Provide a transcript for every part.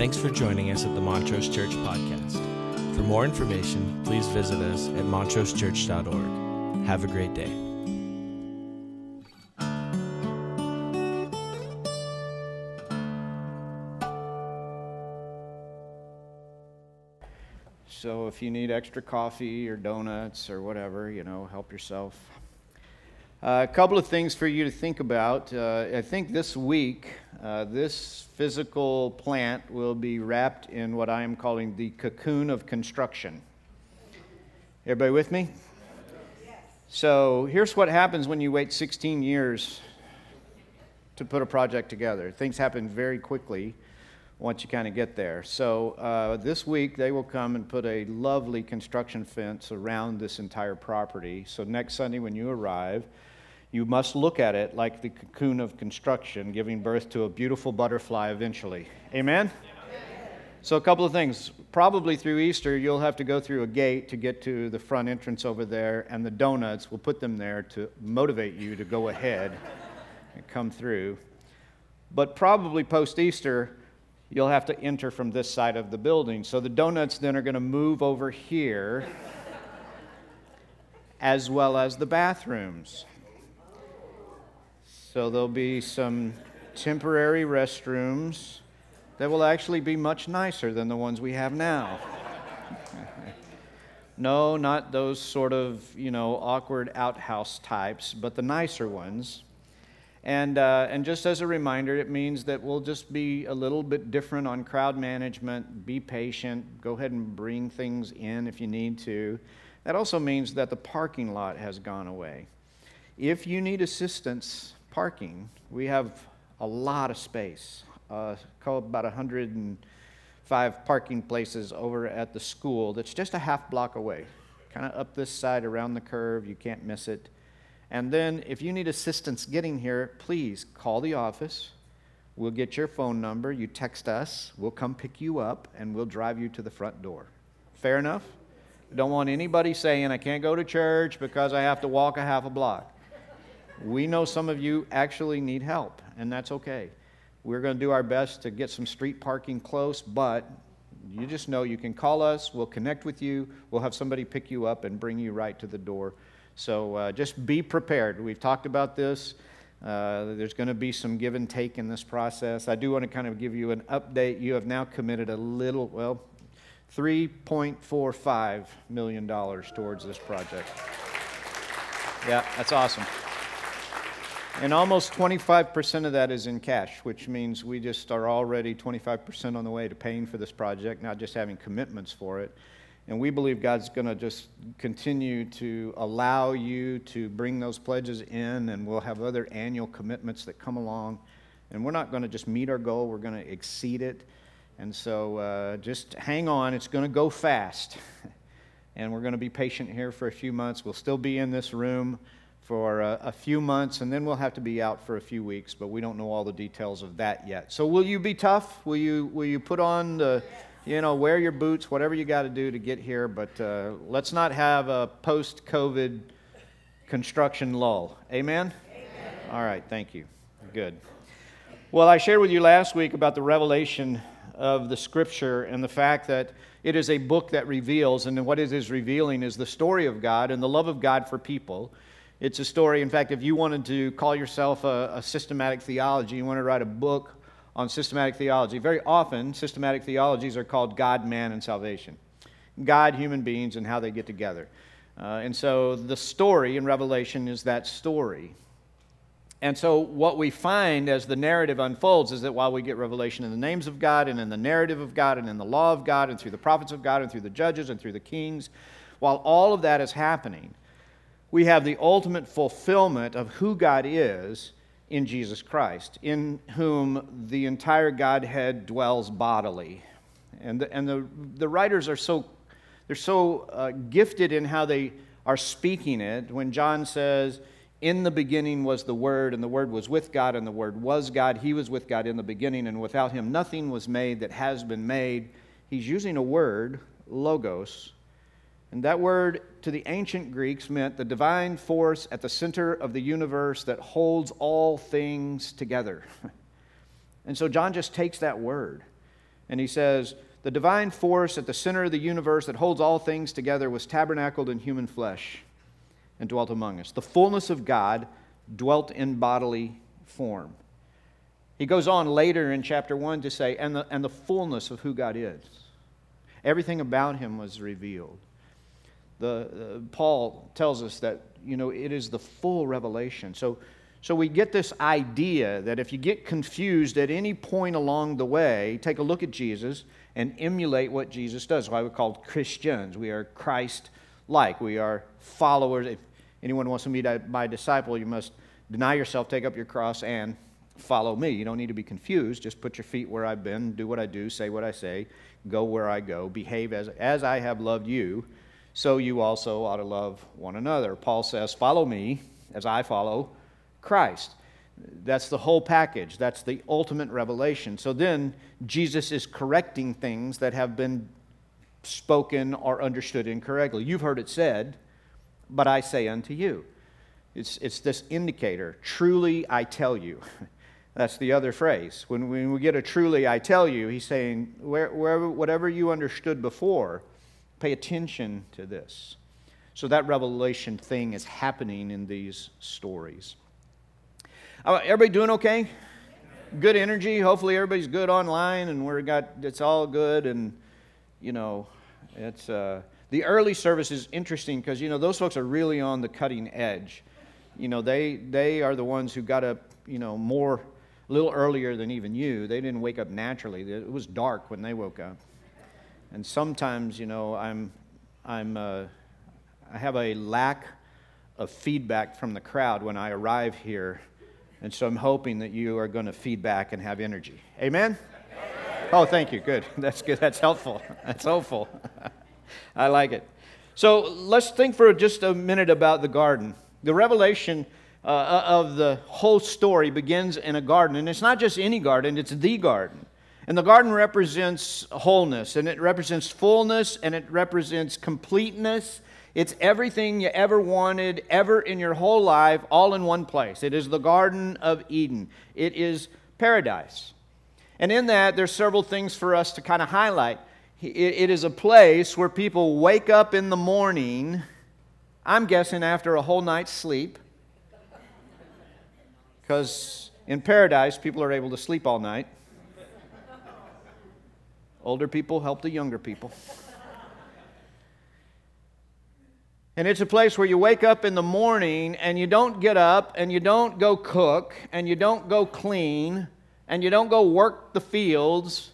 Thanks for joining us at the Montrose Church Podcast. For more information, please visit us at montrosechurch.org. Have a great day. So if you need extra coffee or donuts or whatever, you know, help yourself. Uh, a couple of things for you to think about. Uh, I think this week, uh, this physical plant will be wrapped in what I am calling the cocoon of construction. Everybody with me? So here's what happens when you wait 16 years to put a project together. Things happen very quickly once you kind of get there. So uh, this week they will come and put a lovely construction fence around this entire property. So next Sunday when you arrive, you must look at it like the cocoon of construction, giving birth to a beautiful butterfly eventually. Amen? So, a couple of things. Probably through Easter, you'll have to go through a gate to get to the front entrance over there, and the donuts will put them there to motivate you to go ahead and come through. But probably post Easter, you'll have to enter from this side of the building. So, the donuts then are going to move over here, as well as the bathrooms. So there'll be some temporary restrooms that will actually be much nicer than the ones we have now. no, not those sort of, you know, awkward outhouse types, but the nicer ones. And, uh, and just as a reminder, it means that we'll just be a little bit different on crowd management. Be patient. Go ahead and bring things in if you need to. That also means that the parking lot has gone away. If you need assistance parking, we have a lot of space. Uh, about 105 parking places over at the school that's just a half block away, kind of up this side around the curve. You can't miss it. And then, if you need assistance getting here, please call the office. We'll get your phone number. You text us. We'll come pick you up and we'll drive you to the front door. Fair enough? Don't want anybody saying, I can't go to church because I have to walk a half a block. We know some of you actually need help, and that's okay. We're going to do our best to get some street parking close, but you just know you can call us, we'll connect with you, we'll have somebody pick you up and bring you right to the door. So uh, just be prepared. We've talked about this. Uh, there's going to be some give and take in this process. I do want to kind of give you an update. You have now committed a little, well, $3.45 million towards this project. Yeah, that's awesome. And almost 25% of that is in cash, which means we just are already 25% on the way to paying for this project, not just having commitments for it. And we believe God's going to just continue to allow you to bring those pledges in, and we'll have other annual commitments that come along. And we're not going to just meet our goal, we're going to exceed it. And so uh, just hang on, it's going to go fast. and we're going to be patient here for a few months. We'll still be in this room for a, a, few months, and then we'll have to be out for a few weeks, but we don't know all the details of that yet. So, will you be tough? Will you, will you put on the, you know, wear your boots, whatever you got to do to get here, but uh, let's not have a post COVID construction lull. Amen? Amen? All right, thank you. Good. Well, I shared with you last week about the revelation of the scripture and the fact that it is a book that reveals, and what it is revealing is the story of God and the love of God for people. It's a story, in fact, if you wanted to call yourself a, a systematic theology, you want to write a book on systematic theology. Very often, systematic theologies are called God, man, and salvation. God, human beings, and how they get together. Uh, and so the story in Revelation is that story. And so, what we find as the narrative unfolds is that while we get revelation in the names of God and in the narrative of God and in the law of God and through the prophets of God and through the judges and through the kings, while all of that is happening, we have the ultimate fulfillment of who God is in Jesus Christ, in whom the entire Godhead dwells bodily. And the, and the, the writers are so, they're so uh, gifted in how they are speaking it. When John says, In the beginning was the Word, and the Word was with God, and the Word was God, he was with God in the beginning, and without him nothing was made that has been made. He's using a word, logos, and that word to the ancient Greeks meant the divine force at the center of the universe that holds all things together. And so John just takes that word And he says, The divine force at the center of the universe that holds all things together was tabernacled in human flesh and dwelt among us. The fullness of God dwelt in bodily form. He goes on later in chapter 1 to say, and the, and the fullness of who God is. Everything about him was revealed. The, uh, Paul tells us that, you know, it is the full revelation. So, so we get this idea that if you get confused at any point along the way, take a look at Jesus and emulate what Jesus does. Why we're called Christians. We are Christ like. We are followers. If anyone wants to be my disciple, you must deny yourself, take up your cross, and follow me. You don't need to be confused. Just put your feet where I've been, do what I do, say what I say, go where I go, behave as, as I have loved you, so you also ought to love one another. Paul says, Follow me as I follow Christ. That's the whole package. That's the ultimate revelation. So then Jesus is correcting things that have been spoken or understood incorrectly. You've heard it said, but I say unto you. It's, it's this indicator. Truly, I tell you. That's the other phrase. When, when we get a truly I tell you, he's saying, where, wherever, whatever you understood before, pay attention to this. So that revelation thing is happening in these stories. Everybody doing okay? Good energy. Hopefully everybody's good online and we're got it's all good and you know it's uh, the early service is interesting because you know those folks are really on the cutting edge. You know they they are the ones who got up you know more a little earlier than even you. They didn't wake up naturally. It was dark when they woke up. And sometimes, you know, I'm, I'm, uh, I have a lack of feedback from the crowd when I arrive here. And so I'm hoping that you are going to feedback and have energy. Amen? Oh, thank you. Good. That's good. That's helpful. That's helpful. I like it. So let's think for just a minute about the garden. The revelation uh, uh, of the whole story begins in a garden. And it's not just any garden, it's the garden. And the garden represents wholeness, and it represents fullness, and it represents completeness. It's everything you ever wanted, ever in your whole life, all in one place. It is the Garden of Eden, it is paradise. And in that, there's several things for us to kind of highlight. It is a place where people wake up in the morning, I'm guessing after a whole night's sleep because in paradise, people are able to sleep all night. Older people help the younger people. And it's a place where you wake up in the morning and you don't get up and you don't go cook and you don't go clean and you don't go work the fields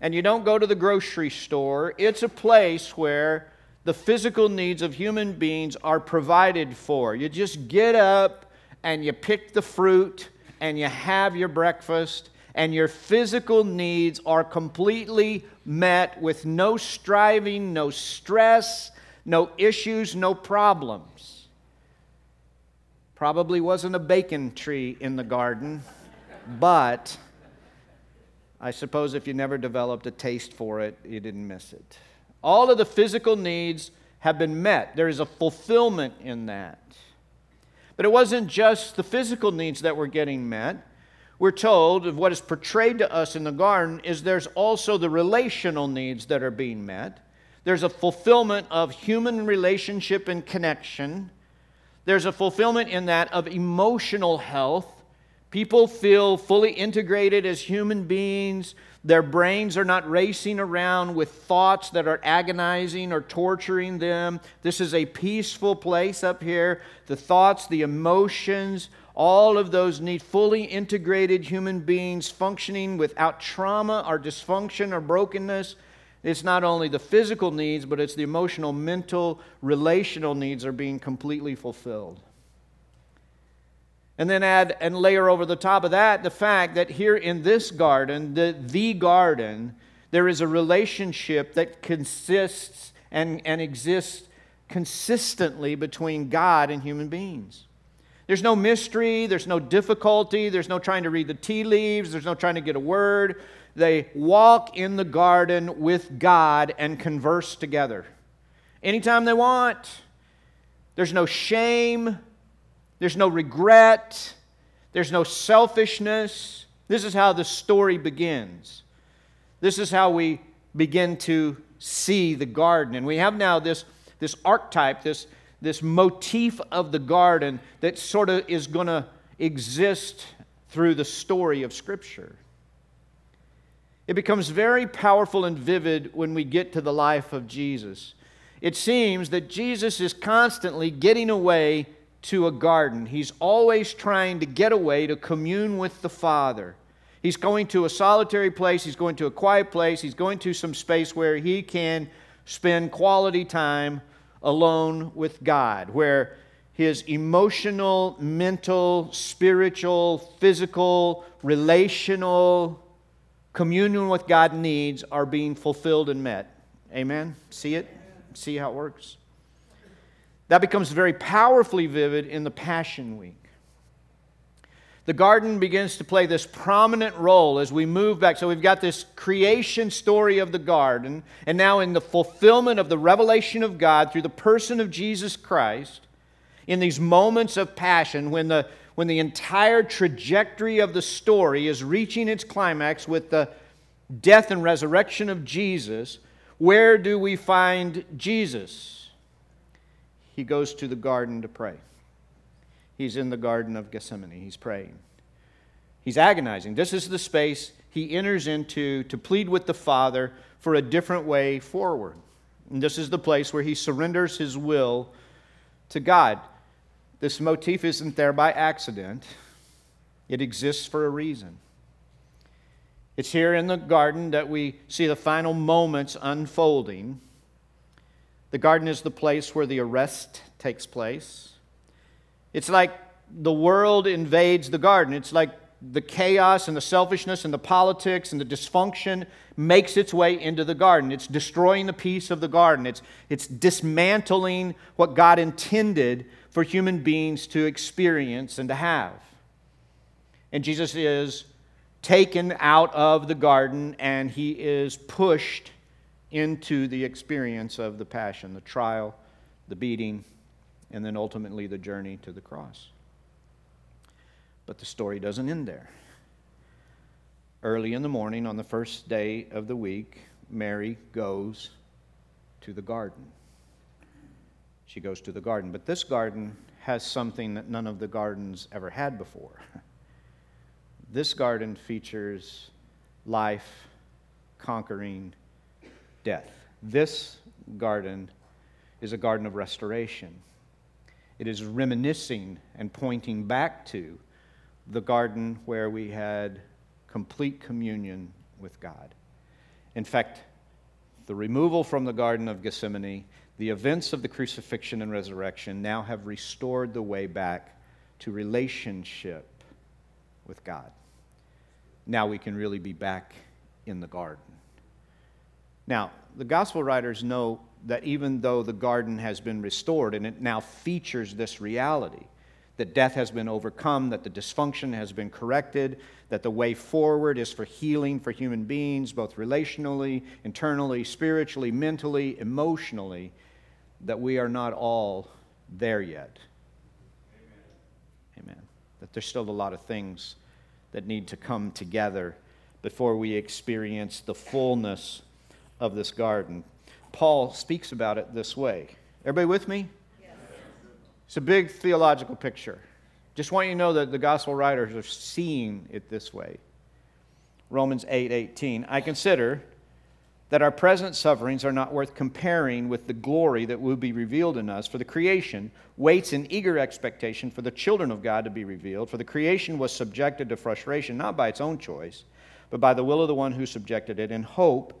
and you don't go to the grocery store. It's a place where the physical needs of human beings are provided for. You just get up and you pick the fruit and you have your breakfast and your physical needs are completely met with no striving, no stress, no issues, no problems. Probably wasn't a bacon tree in the garden, but I suppose if you never developed a taste for it, you didn't miss it. All of the physical needs have been met. There is a fulfillment in that. But it wasn't just the physical needs that were getting met. We're told of what is portrayed to us in the garden is there's also the relational needs that are being met. There's a fulfillment of human relationship and connection. There's a fulfillment in that of emotional health. People feel fully integrated as human beings. Their brains are not racing around with thoughts that are agonizing or torturing them. This is a peaceful place up here. The thoughts, the emotions, all of those need fully integrated human beings functioning without trauma or dysfunction or brokenness. It's not only the physical needs, but it's the emotional, mental, relational needs are being completely fulfilled. And then add and layer over the top of that the fact that here in this garden, the, the garden, there is a relationship that consists and, and exists consistently between God and human beings. There's no mystery, there's no difficulty, there's no trying to read the tea leaves, there's no trying to get a word. They walk in the garden with God and converse together anytime they want. There's no shame, there's no regret. There's no selfishness. This is how the story begins. This is how we begin to see the garden. And we have now this, this archetype, this, this motif of the garden that sort of is going to exist through the story of Scripture. It becomes very powerful and vivid when we get to the life of Jesus. It seems that Jesus is constantly getting away to a garden. He's always trying to get away to commune with the Father. He's going to a solitary place, he's going to a quiet place, he's going to some space where he can spend quality time alone with God, where his emotional, mental, spiritual, physical, relational communion with God needs are being fulfilled and met. Amen? See it? See how it works? That becomes very powerfully vivid in the Passion Week. The garden begins to play this prominent role as we move back. So we've got this creation story of the garden, and now in the fulfillment of the revelation of God through the person of Jesus Christ, in these moments of passion, when the, when the entire trajectory of the story is reaching its climax with the death and resurrection of Jesus, where do we find Jesus? He goes to the garden to pray. He's in the Garden of Gethsemane. He's praying. He's agonizing. This is the space he enters into to plead with the Father for a different way forward. And this is the place where he surrenders his will to God. This motif isn't there by accident, it exists for a reason. It's here in the garden that we see the final moments unfolding. The garden is the place where the arrest takes place. It's like the world invades the garden. It's like the chaos and the selfishness and the politics and the dysfunction makes its way into the garden. It's destroying the peace of the garden. It's, it's dismantling what God intended for human beings to experience and to have. And Jesus is taken out of the garden and he is pushed into the experience of the passion, the trial, the beating, and then ultimately the journey to the cross. But the story doesn't end there. Early in the morning, on the first day of the week, Mary goes to the garden. She goes to the garden. But this garden has something that none of the gardens ever had before. This garden features life conquering death. This garden is a garden of restoration. It is reminiscing and pointing back to the garden where we had complete communion with God. In fact, the removal from the Garden of Gethsemane, the events of the crucifixion and resurrection now have restored the way back to relationship with God. Now we can really be back in the garden. Now, the gospel writers know that even though the garden has been restored and it now features this reality, that death has been overcome, that the dysfunction has been corrected, that the way forward is for healing for human beings, both relationally, internally, spiritually, mentally, emotionally, that we are not all there yet. Amen. Amen. That there's still a lot of things that need to come together before we experience the fullness of this garden. Paul speaks about it this way. Everybody with me? Yes. It's a big theological picture. Just want you to know that the gospel writers are seeing it this way. Romans 8 18. I consider that our present sufferings are not worth comparing with the glory that will be revealed in us. For the creation waits in eager expectation for the children of God to be revealed. For the creation was subjected to frustration, not by its own choice, but by the will of the one who subjected it, in hope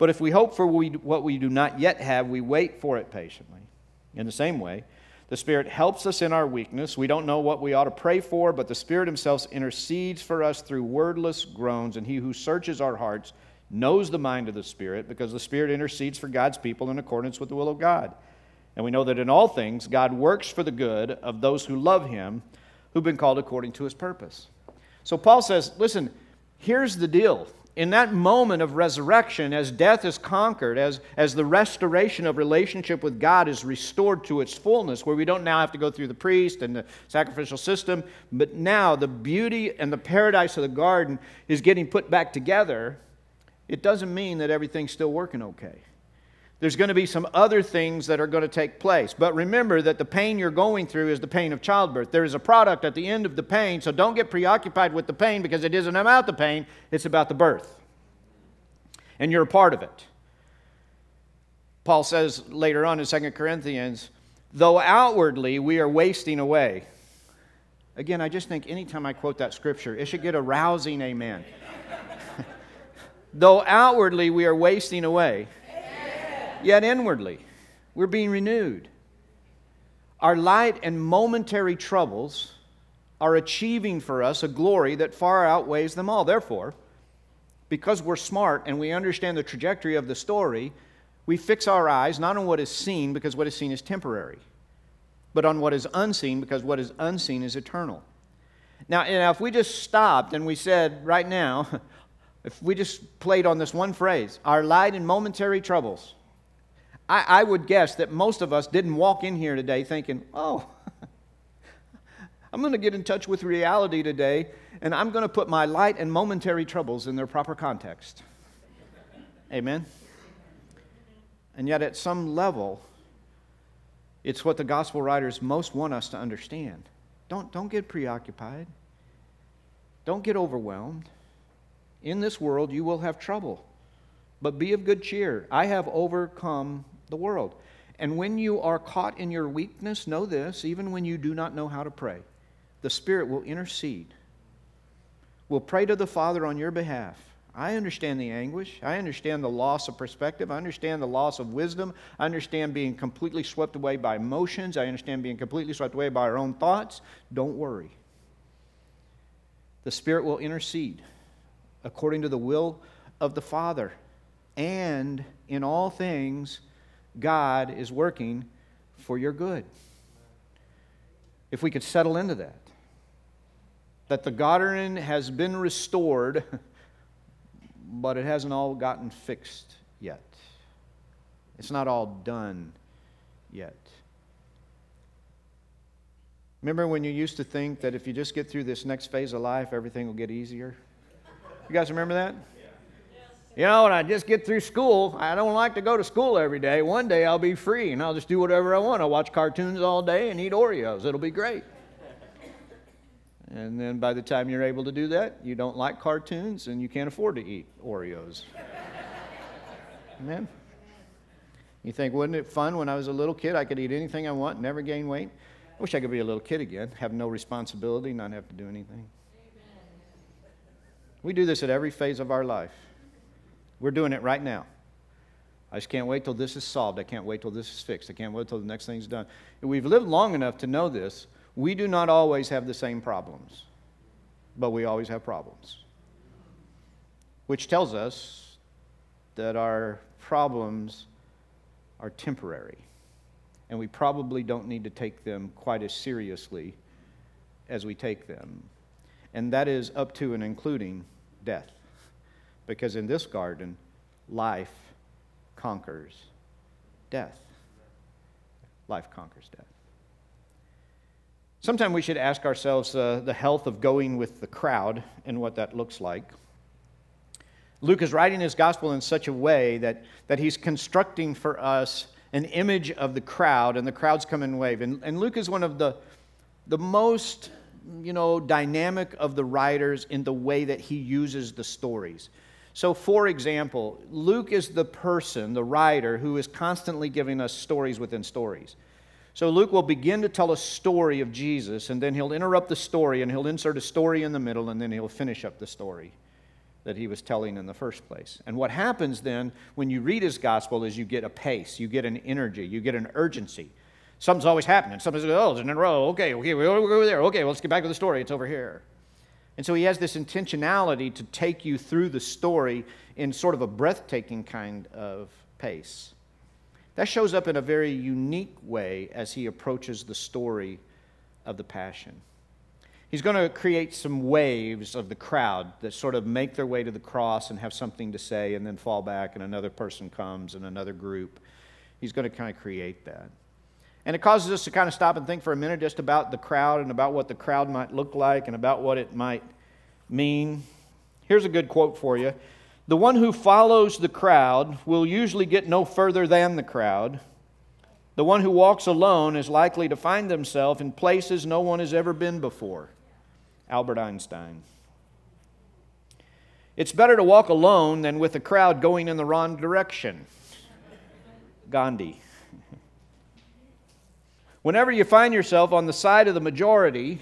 But if we hope for what we do not yet have, we wait for it patiently. In the same way, the Spirit helps us in our weakness. We don't know what we ought to pray for, but the Spirit Himself intercedes for us through wordless groans, and He who searches our hearts knows the mind of the Spirit because the Spirit intercedes for God's people in accordance with the will of God. And we know that in all things, God works for the good of those who love Him, who've been called according to His purpose. So Paul says, listen, here's the deal in that moment of resurrection, as death is conquered, as, as the restoration of relationship with God is restored to its fullness, where we don't now have to go through the priest and the sacrificial system, but now the beauty and the paradise of the garden is getting put back together, it doesn't mean that everything's still working okay. There's going to be some other things that are going to take place. But remember that the pain you're going through is the pain of childbirth. There is a product at the end of the pain, so don't get preoccupied with the pain because it isn't about the pain, it's about the birth. And you're a part of it. Paul says later on in 2 Corinthians, though outwardly we are wasting away. Again, I just think anytime I quote that scripture, it should get a rousing amen. though outwardly we are wasting away yet inwardly we're being renewed. Our light and momentary troubles are achieving for us a glory that far outweighs them all. Therefore, because we're smart and we understand the trajectory of the story, we fix our eyes not on what is seen, because what is seen is temporary, but on what is unseen, because what is unseen is eternal. Now, now if we just stopped and we said right now, if we just played on this one phrase, our light and momentary troubles, I, I would guess that most of us didn't walk in here today thinking, oh, I'm going to get in touch with reality today, and I'm going to put my light and momentary troubles in their proper context. Amen? And yet, at some level, it's what the gospel writers most want us to understand. Don't, don't get preoccupied, don't get overwhelmed. In this world, you will have trouble, but be of good cheer. I have overcome the world. And when you are caught in your weakness, know this even when you do not know how to pray, the Spirit will intercede, will pray to the Father on your behalf. I understand the anguish. I understand the loss of perspective. I understand the loss of wisdom. I understand being completely swept away by emotions. I understand being completely swept away by our own thoughts. Don't worry. The Spirit will intercede according to the will of the Father. And in all things, God is working for your good. If we could settle into that, that the garden has been restored, but it hasn't all gotten fixed yet. It's not all done yet. Remember when you used to think that if you just get through this next phase of life, everything will get easier? You guys remember that? You know, when I just get through school, I don't like to go to school every day. One day I'll be free and I'll just do whatever I want. I'll watch cartoons all day and eat Oreos. It'll be great. And then by the time you're able to do that, you don't like cartoons and you can't afford to eat Oreos. Amen? You think, wasn't it fun when I was a little kid? I could eat anything I want, never gain weight. I wish I could be a little kid again, have no responsibility, not have to do anything. We do this at every phase of our life. We're doing it right now. I just can't wait till this is solved. I can't wait till this is fixed. I can't wait till the next thing's done. We've lived long enough to know this. We do not always have the same problems, but we always have problems. Which tells us that our problems are temporary. And we probably don't need to take them quite as seriously as we take them. And that is up to and including death. Because in this garden, life conquers death. Life conquers death. Sometimes we should ask ourselves uh, the health of going with the crowd and what that looks like. Luke is writing his gospel in such a way that, that he's constructing for us an image of the crowd, and the crowds come in wave. And, and Luke is one of the, the most you know, dynamic of the writers in the way that he uses the stories. So, for example, Luke is the person, the writer, who is constantly giving us stories within stories. So, Luke will begin to tell a story of Jesus, and then he'll interrupt the story, and he'll insert a story in the middle, and then he'll finish up the story that he was telling in the first place. And what happens then when you read his gospel is you get a pace, you get an energy, you get an urgency. Something's always happening. Something's, oh, it's in a row. Okay, okay, we'll go there. Okay, well, let's get back to the story. It's over here. And so he has this intentionality to take you through the story in sort of a breathtaking kind of pace. That shows up in a very unique way as he approaches the story of the Passion. He's going to create some waves of the crowd that sort of make their way to the cross and have something to say and then fall back, and another person comes and another group. He's going to kind of create that. And it causes us to kind of stop and think for a minute just about the crowd and about what the crowd might look like and about what it might mean. Here's a good quote for you The one who follows the crowd will usually get no further than the crowd. The one who walks alone is likely to find himself in places no one has ever been before. Albert Einstein. It's better to walk alone than with a crowd going in the wrong direction. Gandhi. Whenever you find yourself on the side of the majority,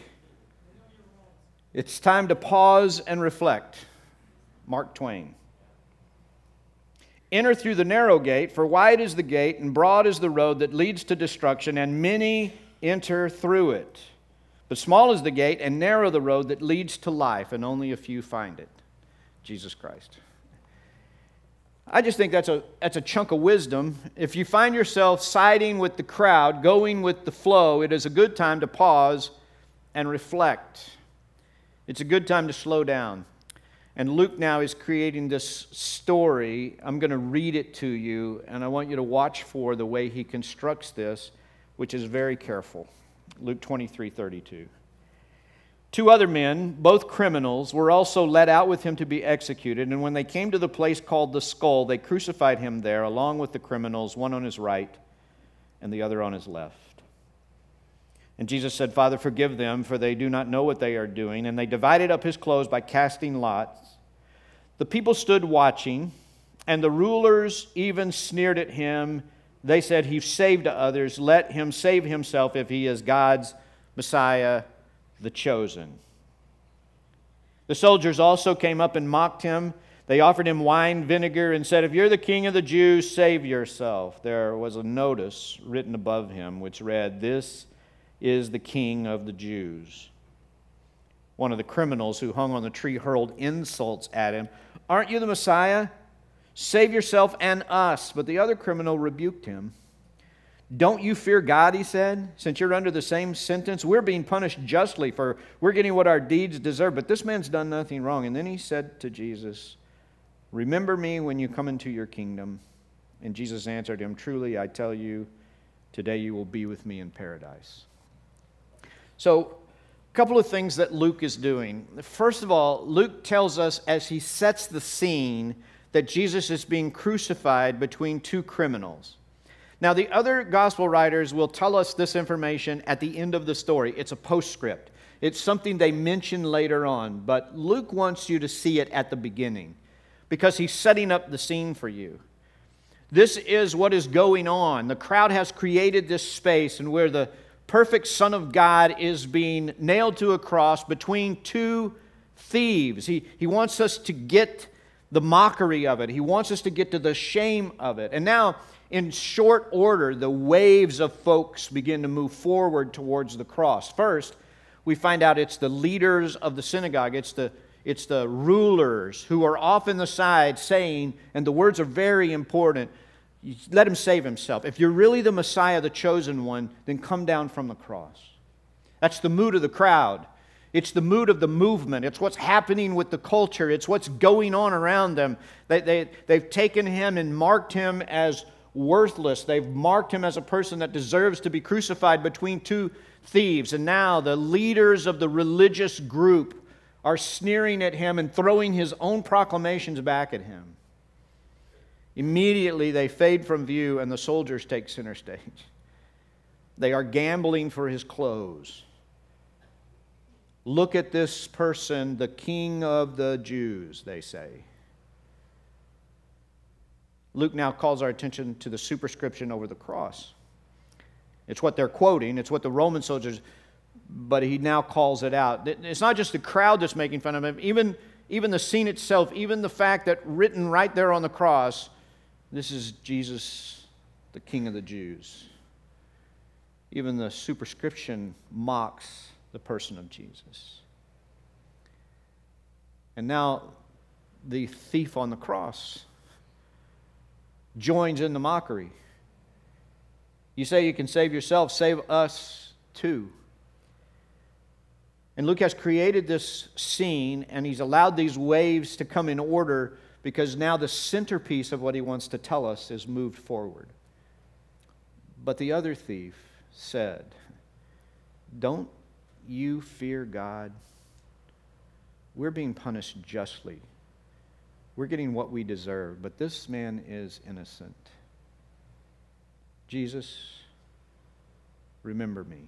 it's time to pause and reflect. Mark Twain. Enter through the narrow gate, for wide is the gate and broad is the road that leads to destruction, and many enter through it. But small is the gate and narrow the road that leads to life, and only a few find it. Jesus Christ. I just think that's a, that's a chunk of wisdom. If you find yourself siding with the crowd, going with the flow, it is a good time to pause and reflect. It's a good time to slow down. And Luke now is creating this story. I'm going to read it to you, and I want you to watch for the way he constructs this, which is very careful. Luke 23 32. Two other men, both criminals, were also led out with him to be executed. And when they came to the place called the skull, they crucified him there, along with the criminals, one on his right and the other on his left. And Jesus said, Father, forgive them, for they do not know what they are doing. And they divided up his clothes by casting lots. The people stood watching, and the rulers even sneered at him. They said, He saved others. Let him save himself if he is God's Messiah the chosen. The soldiers also came up and mocked him. They offered him wine vinegar and said, If you're the king of the Jews, save yourself. There was a notice written above him which read, This is the king of the Jews. One of the criminals who hung on the tree hurled insults at him. Aren't you the Messiah? Save yourself and us. But the other criminal rebuked him. Don't you fear God, he said, since you're under the same sentence? We're being punished justly for we're getting what our deeds deserve, but this man's done nothing wrong. And then he said to Jesus, Remember me when you come into your kingdom. And Jesus answered him, Truly, I tell you, today you will be with me in paradise. So, a couple of things that Luke is doing. First of all, Luke tells us as he sets the scene that Jesus is being crucified between two criminals. Now, the other gospel writers will tell us this information at the end of the story. It's a postscript, it's something they mention later on, but Luke wants you to see it at the beginning because he's setting up the scene for you. This is what is going on. The crowd has created this space and where the perfect Son of God is being nailed to a cross between two thieves. He, he wants us to get the mockery of it, he wants us to get to the shame of it. And now, in short order, the waves of folks begin to move forward towards the cross. First, we find out it's the leaders of the synagogue, it's the, it's the rulers who are off in the side saying, and the words are very important let him save himself. If you're really the Messiah, the chosen one, then come down from the cross. That's the mood of the crowd. It's the mood of the movement. It's what's happening with the culture. It's what's going on around them. They, they, they've taken him and marked him as worthless. They've marked him as a person that deserves to be crucified between two thieves. And now the leaders of the religious group are sneering at him and throwing his own proclamations back at him. Immediately they fade from view and the soldiers take center stage. They are gambling for his clothes. Look at this person, the king of the Jews, they say. Luke now calls our attention to the superscription over the cross. It's what they're quoting, it's what the Roman soldiers, but he now calls it out. It's not just the crowd that's making fun of him, even, even the scene itself, even the fact that written right there on the cross, this is Jesus, the King of the Jews. Even the superscription mocks the person of Jesus. And now the thief on the cross joins in the mockery. You say you can save yourself, save us too. And Luke has created this scene and he's allowed these waves to come in order because now the centerpiece of what he wants to tell us is moved forward. But the other thief said, Don't you fear God? We're being punished justly. We're getting what we deserve, but this man is innocent. Jesus, remember me.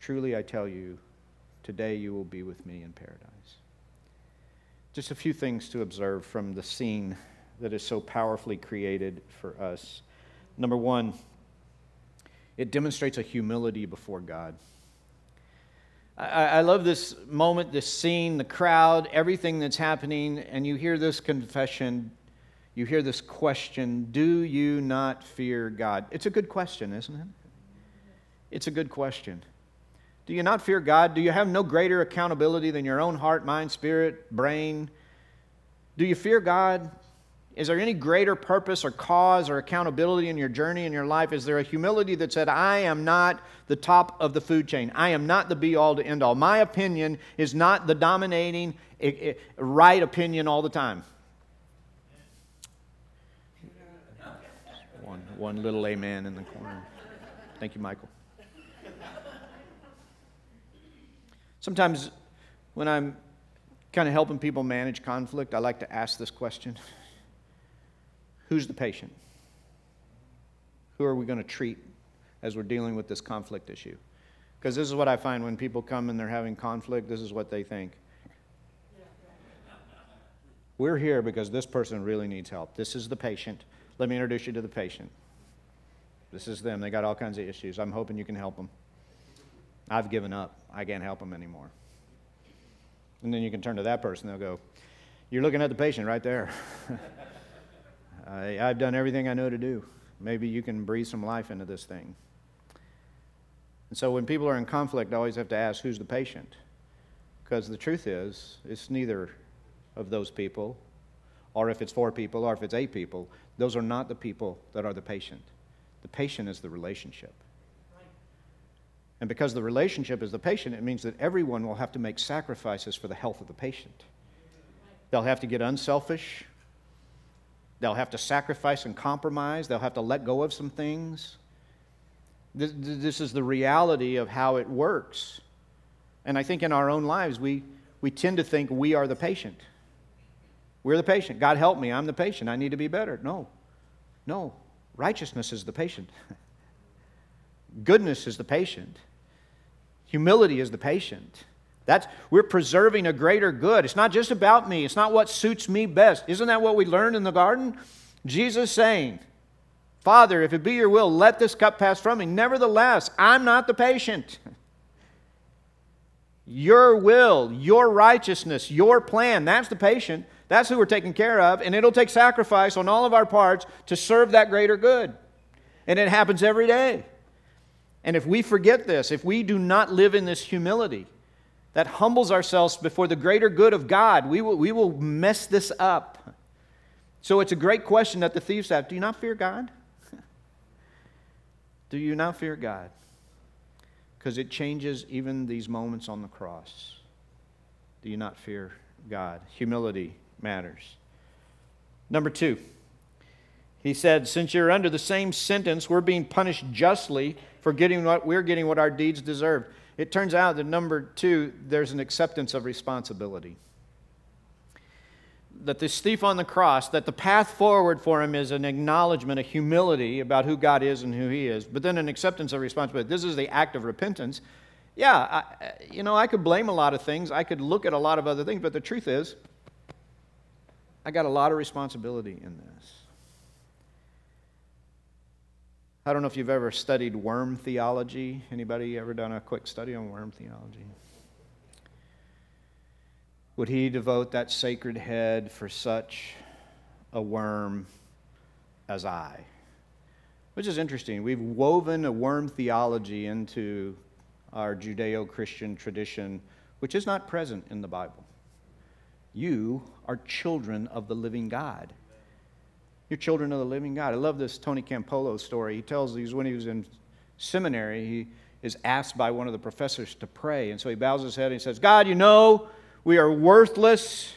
Truly, I tell you, today you will be with me in paradise. Just a few things to observe from the scene that is so powerfully created for us. Number one, it demonstrates a humility before God. I, I, love this moment, this scene, the crowd, everything that's happening, and you hear this confession, you hear this question Do you not fear God? It's a good question, isn't it? It's a good question. Do you not fear God? Do you have no greater accountability than your own heart, mind, spirit, brain? Do you fear God? Is there any greater purpose or cause or accountability in your journey in your life? Is there a humility that said, I am not the top of the food chain? I am not the be all to end all. My opinion is not the dominating eh, eh, right opinion all the time. One, one little amen in the corner. Thank you, Michael. Sometimes when I'm kind of helping people manage conflict, I like to ask this question Who's the patient? Who are we going to treat as we're dealing with this conflict issue? Because this is what I find when people come and they're having conflict, this is what they think. We're here because this person really needs help. This is the patient. Let me introduce you to the patient. This is them. They got all kinds of issues. I'm hoping you can help them. I've given up. I can't help them anymore. And then you can turn to that person. They'll go, You're looking at the patient right there. I, I've done everything I know to do. Maybe you can breathe some life into this thing. And so when people are in conflict, I always have to ask, Who's the patient? Because the truth is, it's neither of those people, or if it's four people, or if it's eight people, those are not the people that are the patient. The patient is the relationship. And because the relationship is the patient, it means that everyone will have to make sacrifices for the health of the patient. They'll have to get unselfish. They'll have to sacrifice and compromise. They'll have to let go of some things. This, this is the reality of how it works. And I think in our own lives, we, we tend to think we are the patient. We're the patient. God help me. I'm the patient. I need to be better. No. No. Righteousness is the patient. Goodness is the patient. Humility is the patient. That's, we're preserving a greater good. It's not just about me, it's not what suits me best. Isn't that what we learned in the garden? Jesus saying, Father, if it be your will, let this cup pass from me. Nevertheless, I'm not the patient. Your will, your righteousness, your plan, that's the patient. That's who we're taking care of. And it'll take sacrifice on all of our parts to serve that greater good. And it happens every day. And if we forget this, if we do not live in this humility that humbles ourselves before the greater good of God, we will, we will mess this up. So it's a great question that the thieves have Do you not fear God? do you not fear God? Because it changes even these moments on the cross. Do you not fear God? Humility matters. Number two, he said, Since you're under the same sentence, we're being punished justly for getting what we're getting what our deeds deserve. It turns out that number two, there's an acceptance of responsibility. That this thief on the cross, that the path forward for him is an acknowledgement, a humility about who God is and who he is, but then an acceptance of responsibility. This is the act of repentance. Yeah, I, you know, I could blame a lot of things, I could look at a lot of other things, but the truth is, I got a lot of responsibility in this. I don't know if you've ever studied worm theology. Anybody ever done a quick study on worm theology? Would he devote that sacred head for such a worm as I? Which is interesting. We've woven a worm theology into our Judeo Christian tradition which is not present in the Bible. You are children of the living God. You're children of the living God. I love this Tony Campolo story. He tells these when he was in seminary, he is asked by one of the professors to pray. And so he bows his head and he says, God, you know, we are worthless.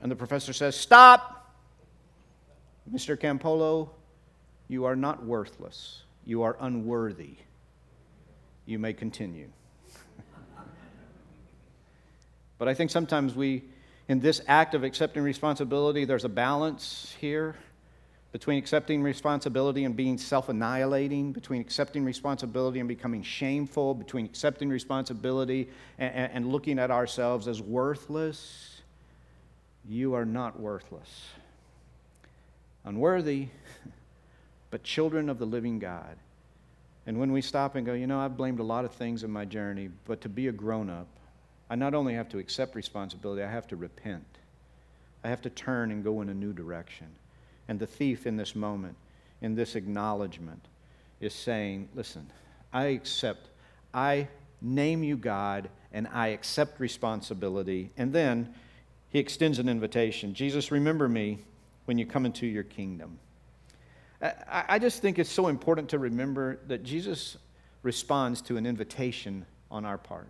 And the professor says, Stop. Mr. Campolo, you are not worthless. You are unworthy. You may continue. but I think sometimes we, in this act of accepting responsibility, there's a balance here between accepting responsibility and being self annihilating, between accepting responsibility and becoming shameful, between accepting responsibility and, and, and, looking at ourselves as worthless. You are not worthless. Unworthy, but children of the living God. And when we stop and go, you know, I've blamed a lot of things in my journey, but to be a grown up, I not only have to accept responsibility, I have to repent. I have to turn and go in a new direction. And the thief in this moment, in this acknowledgement, is saying, Listen, I accept, I name you God, and I accept responsibility. And then he extends an invitation Jesus, remember me when you come into your kingdom. I just think it's so important to remember that Jesus responds to an invitation on our part.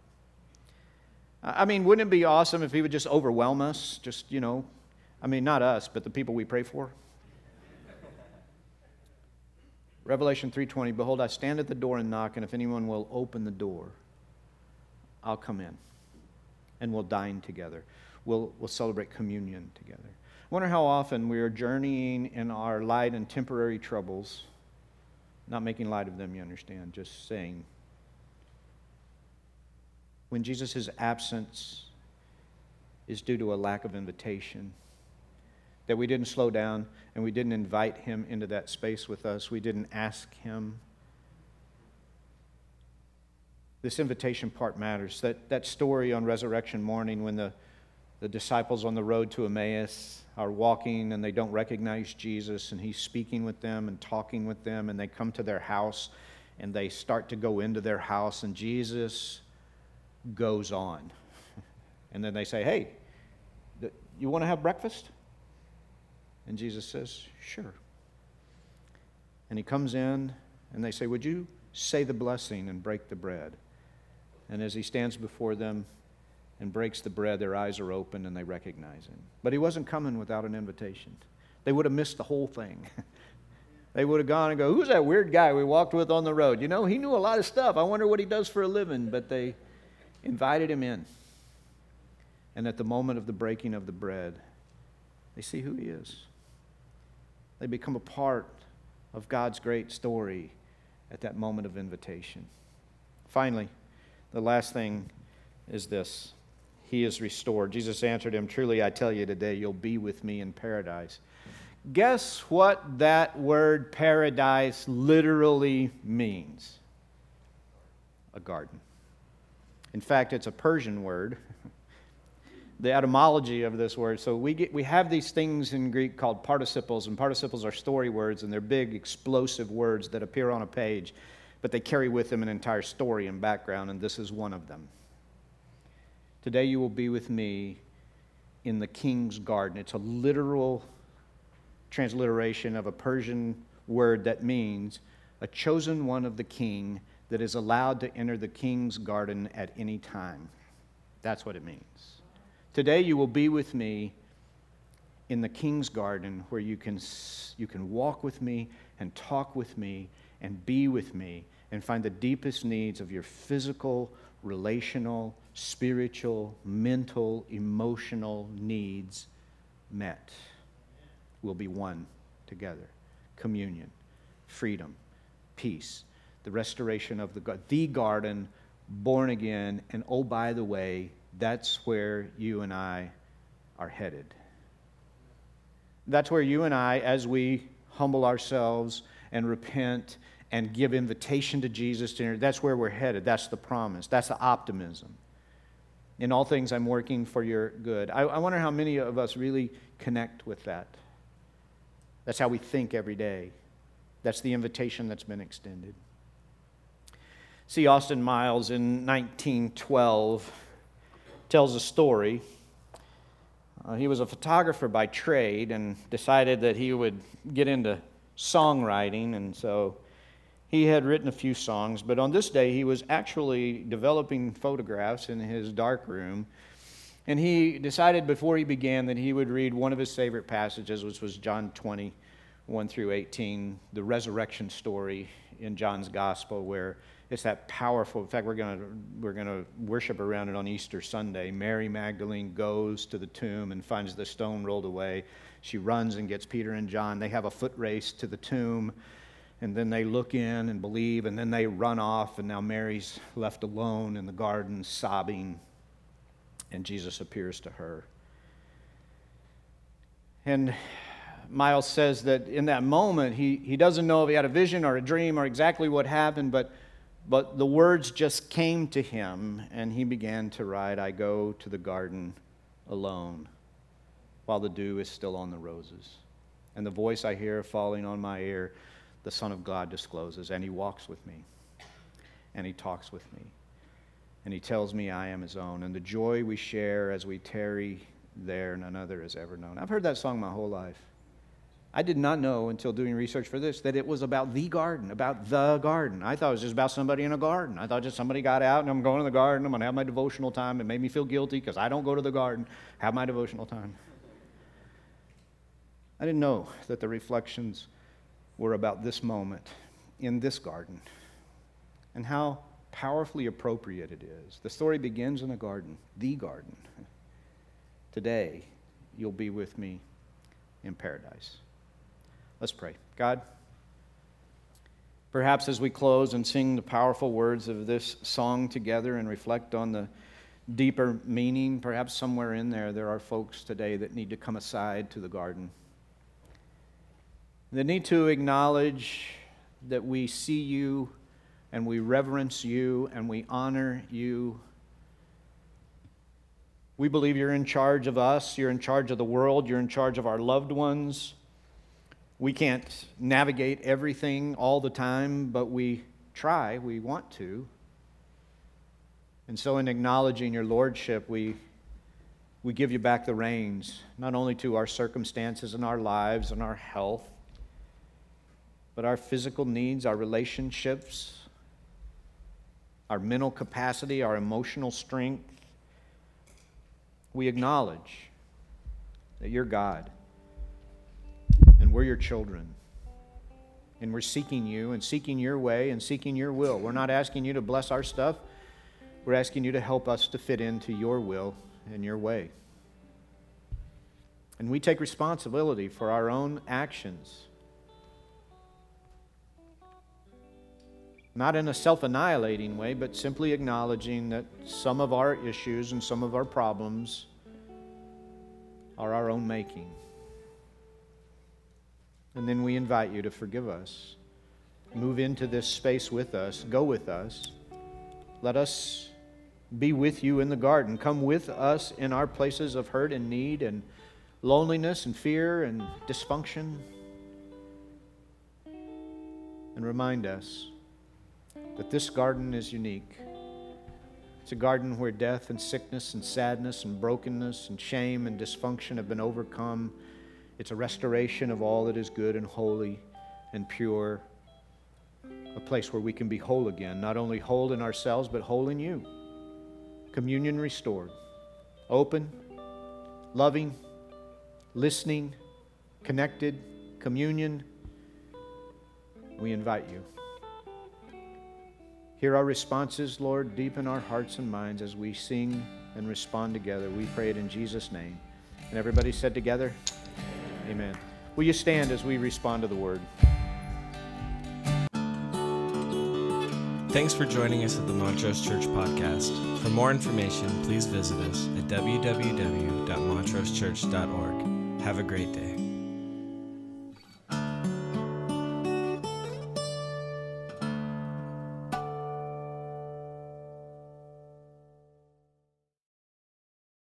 I mean, wouldn't it be awesome if he would just overwhelm us? Just, you know, I mean, not us, but the people we pray for? Revelation 3:20 Behold I stand at the door and knock and if anyone will open the door I'll come in and we'll dine together. We'll, we'll celebrate communion together. I wonder how often we are journeying in our light and temporary troubles, not making light of them, you understand, just saying. When Jesus' absence is due to a lack of invitation, that we didn't slow down and we didn't invite him into that space with us. We didn't ask him. This invitation part matters. That, that story on resurrection morning when the, the disciples on the road to Emmaus are walking and they don't recognize Jesus and he's speaking with them and talking with them and they come to their house and they start to go into their house and Jesus goes on. And then they say, Hey, you want to have breakfast? And Jesus says, Sure. And he comes in, and they say, Would you say the blessing and break the bread? And as he stands before them and breaks the bread, their eyes are open and they recognize him. But he wasn't coming without an invitation. They would have missed the whole thing. they would have gone and go, Who's that weird guy we walked with on the road? You know, he knew a lot of stuff. I wonder what he does for a living. But they invited him in. And at the moment of the breaking of the bread, they see who he is. They become a part of God's great story at that moment of invitation. Finally, the last thing is this He is restored. Jesus answered him, Truly I tell you today, you'll be with me in paradise. Guess what that word paradise literally means? A garden. In fact, it's a Persian word the etymology of this word. So we, get, we have these things in Greek called participles, and participles are story words, and they're big, explosive words that appear on a page, but they carry with them an entire story and background, and this is one of them. Today you will be with me in the king's garden. It's a literal transliteration of a Persian word that means a chosen one of the king that is allowed to enter the king's garden at any time. That's what it means. Today you will be with me in the king's garden where you can, you can walk with me and talk with me and be with me and find the deepest needs of your physical, relational, spiritual, mental, emotional needs met. We'll be one together. Communion, freedom, peace, the restoration of the, the garden, born again, and oh, by the way, that's where you and I are headed. That's where you and I, as we humble ourselves and repent and give invitation to Jesus to enter, that's where we're headed. That's the promise. That's the optimism. In all things, I'm working for your good. I, I wonder how many of us really connect with that. That's how we think every day. That's the invitation that's been extended. See, Austin Miles in 1912 tells a story. Uh, he was a photographer by trade and decided that he would get into songwriting, and so he had written a few songs. But on this day, he was actually developing photographs in his dark room. And he decided before he began that he would read one of his favorite passages, which was John 20, 1 through 18, the resurrection story in John's gospel, where it's that powerful. In fact, we're going to we're going to worship around it on Easter Sunday. Mary Magdalene goes to the tomb and finds the stone rolled away. She runs and gets Peter and John. They have a foot race to the tomb, and then they look in and believe, and then they run off. And now Mary's left alone in the garden, sobbing, and Jesus appears to her. And Miles says that in that moment, he, he doesn't know if he had a vision or a dream or exactly what happened, but but the words just came to him, and he began to write, I go to the garden alone while the dew is still on the roses. And the voice I hear falling on my ear, the Son of God discloses, and he walks with me, and he talks with me, and he tells me I am his own. And the joy we share as we tarry there, none other has ever known. I've heard that song my whole life. I did not know until doing research for this that it was about the garden, about the garden. I thought it was just about somebody in a garden. I thought just somebody got out and I'm going to the garden, I'm going to have my devotional time. It made me feel guilty because I don't go to the garden, have my devotional time. I didn't know that the reflections were about this moment in this garden and how powerfully appropriate it is. The story begins in a garden, the garden. Today, you'll be with me in paradise. Let's pray. God, perhaps as we close and sing the powerful words of this song together and reflect on the deeper meaning, perhaps somewhere in there, there are folks today that need to come aside to the garden. They need to acknowledge that we see you and we reverence you and we honor you. We believe you're in charge of us, you're in charge of the world, you're in charge of our loved ones. We can't navigate everything all the time, but we try, we want to. And so, in acknowledging your lordship, we, we give you back the reins, not only to our circumstances and our lives and our health, but our physical needs, our relationships, our mental capacity, our emotional strength. We acknowledge that you're God and we're your children. And we're seeking you and seeking your way and seeking your will. We're not asking you to bless our stuff, we're asking you to help us to fit into your will and your way. And we take responsibility for our own actions. Not in a self annihilating way, but simply acknowledging that some of our issues and some of our problems are our own making. And then we invite you to forgive us. Move into this space with us. Go with us. Let us be with you in the garden. Come with us in our places of hurt and need and loneliness and fear and dysfunction. And remind us that this garden is unique. It's a garden where death and sickness and sadness and brokenness and shame and dysfunction have been overcome it's a restoration of all that is good and holy and pure. A place where we can be whole again, not only whole in ourselves, but whole in you. Communion restored. Open, loving, listening, connected, communion. We invite you. Hear our responses, Lord. Deepen our hearts and minds as we sing and respond together. We pray it in Jesus' name. And everybody said together, Amen. Will you stand as we respond to the word? Thanks for joining us at the Montrose Church Podcast. For more information, please visit us at www.montrosechurch.org. Have a great day.